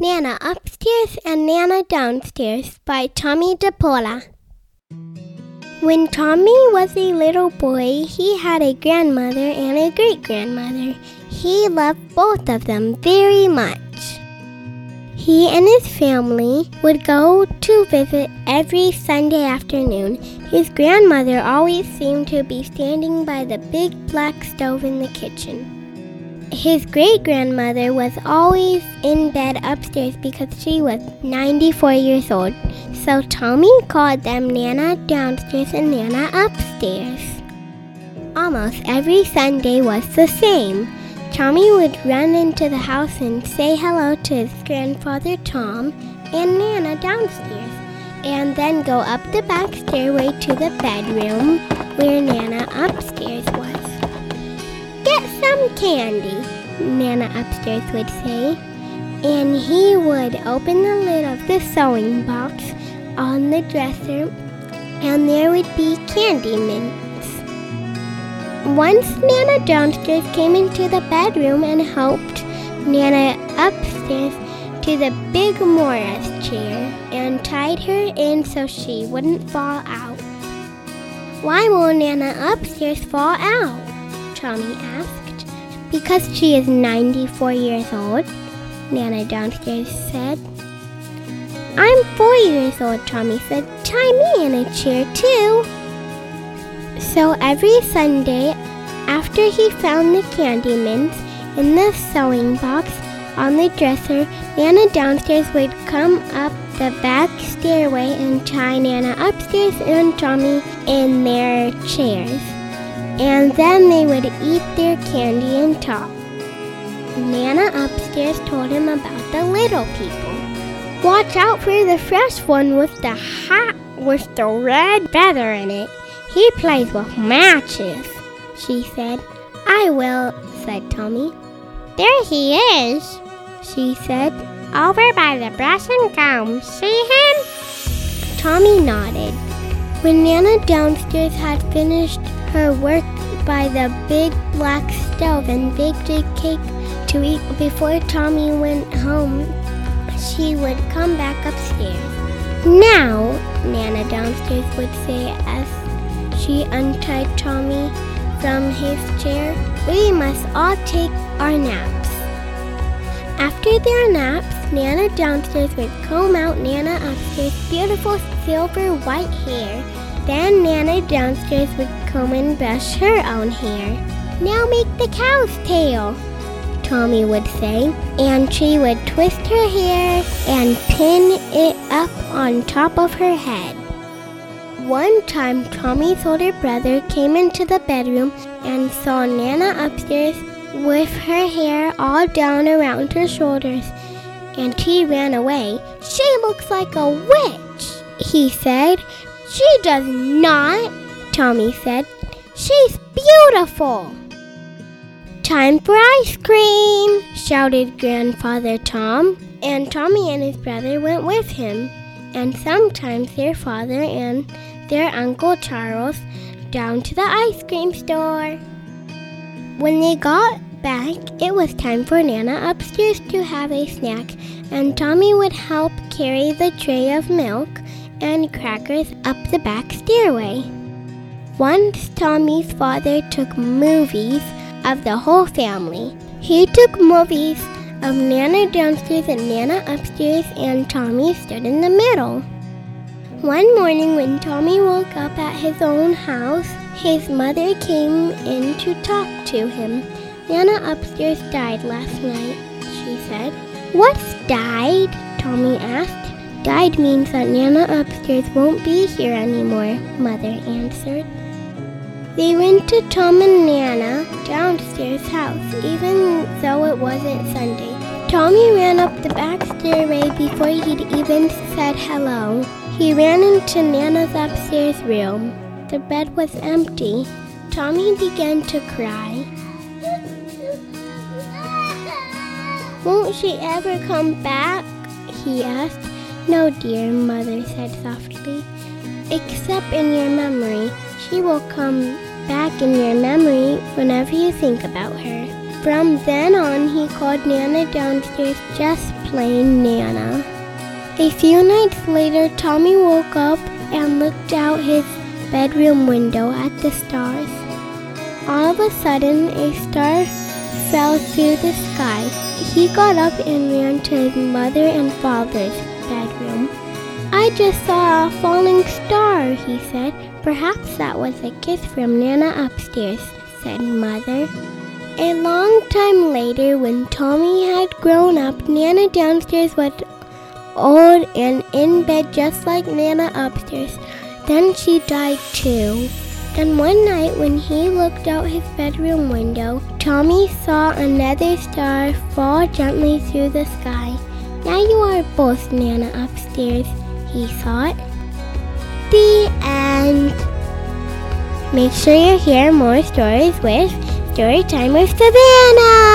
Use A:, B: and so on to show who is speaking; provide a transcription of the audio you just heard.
A: Nana Upstairs and Nana Downstairs by Tomie dePaola. When Tommy was a little boy, he had a grandmother and a great grandmother. He loved both of them very much. He and his family would go to visit every Sunday afternoon. His grandmother always seemed to be standing by the big black stove in the kitchen. His great grandmother was always in bed upstairs because she was 94 years old. So Tommy called them Nana downstairs and Nana upstairs. Almost every Sunday was the same. Tommy would run into the house and say hello to his grandfather Tom and Nana downstairs, and then go up the back stairway to the bedroom where Nana upstairs was. Some candy, Nana upstairs would say, and he would open the lid of the sewing box on the dresser, and there would be candy mints. Once Nana downstairs came into the bedroom and helped Nana upstairs to the big Morris chair and tied her in so she wouldn't fall out. Why will Nana upstairs fall out? Tommy asked. Because she is 94 years old, Nana downstairs said. I'm four years old, Tommy said. Tie me in a chair, too. So every Sunday, after he found the candy mints in the sewing box on the dresser, Nana downstairs would come up the back stairway and tie Nana upstairs and Tommy in their chairs. And then they would eat their candy and talk. Nana upstairs told him about the little people. Watch out for the fresh one with the hat with the red feather in it. He plays with matches, she said. I will, said Tommy. There he is, she said, over by the brush and comb. See him? Tommy nodded. When Nana downstairs had finished her work by the big black stove and baked a cake to eat before Tommy went home, she would come back upstairs. Now, Nana downstairs would say as she untied Tommy from his chair, we must all take our naps. After their naps, Nana downstairs would comb out Nana upstairs' beautiful silver white hair. Then Nana downstairs would comb and brush her own hair. Now make the cow's tail, Tommy would say, and she would twist her hair and pin it up on top of her head. One time, Tommy's older brother came into the bedroom and saw Nana upstairs with her hair all down around her shoulders, and he ran away. She looks like a witch, he said. She does not, Tommy said. She's beautiful. Time for ice cream, shouted Grandfather Tom, and Tommy and his brother went with him, and sometimes their father and their Uncle Charles down to the ice cream store. When they got back, it was time for Nana upstairs to have a snack, and Tommy would help carry the tray of milk and crackers up the back stairway. Once Tommy's father took movies of the whole family. He took movies of Nana downstairs and Nana upstairs, and Tommy stood in the middle. One morning, when Tommy woke up at his own house, his mother came in to talk to him. Nana upstairs died last night, she said. What's died? Tommy asked. Died means that Nana upstairs won't be here anymore, Mother answered. They went to Tom and Nana downstairs house, even though it wasn't Sunday. Tommy ran up the back stairway before he'd even said hello. He ran into Nana's upstairs room. The bed was empty. Tommy began to cry. Won't she ever come back? he asked. No, dear, Mother said softly. Except in your memory. She will come back in your memory whenever you think about her. From then on, he called Nana downstairs just plain Nana. A few nights later, Tommy woke up and looked out his bedroom window at the stars. All of a sudden, a star fell through the sky. He got up and ran to his mother and father's bedroom. I just saw a falling star, he said. Perhaps that was a kiss from Nana upstairs, said Mother. A long time later, when Tommy had grown up, Nana downstairs was old and in bed just like Nana upstairs. Then she died too. And one night when he looked out his bedroom window, Tommy saw another star fall gently through the sky. Now you are both Nana upstairs, he thought. The end. Make sure you hear more stories with Storytime with Savannah!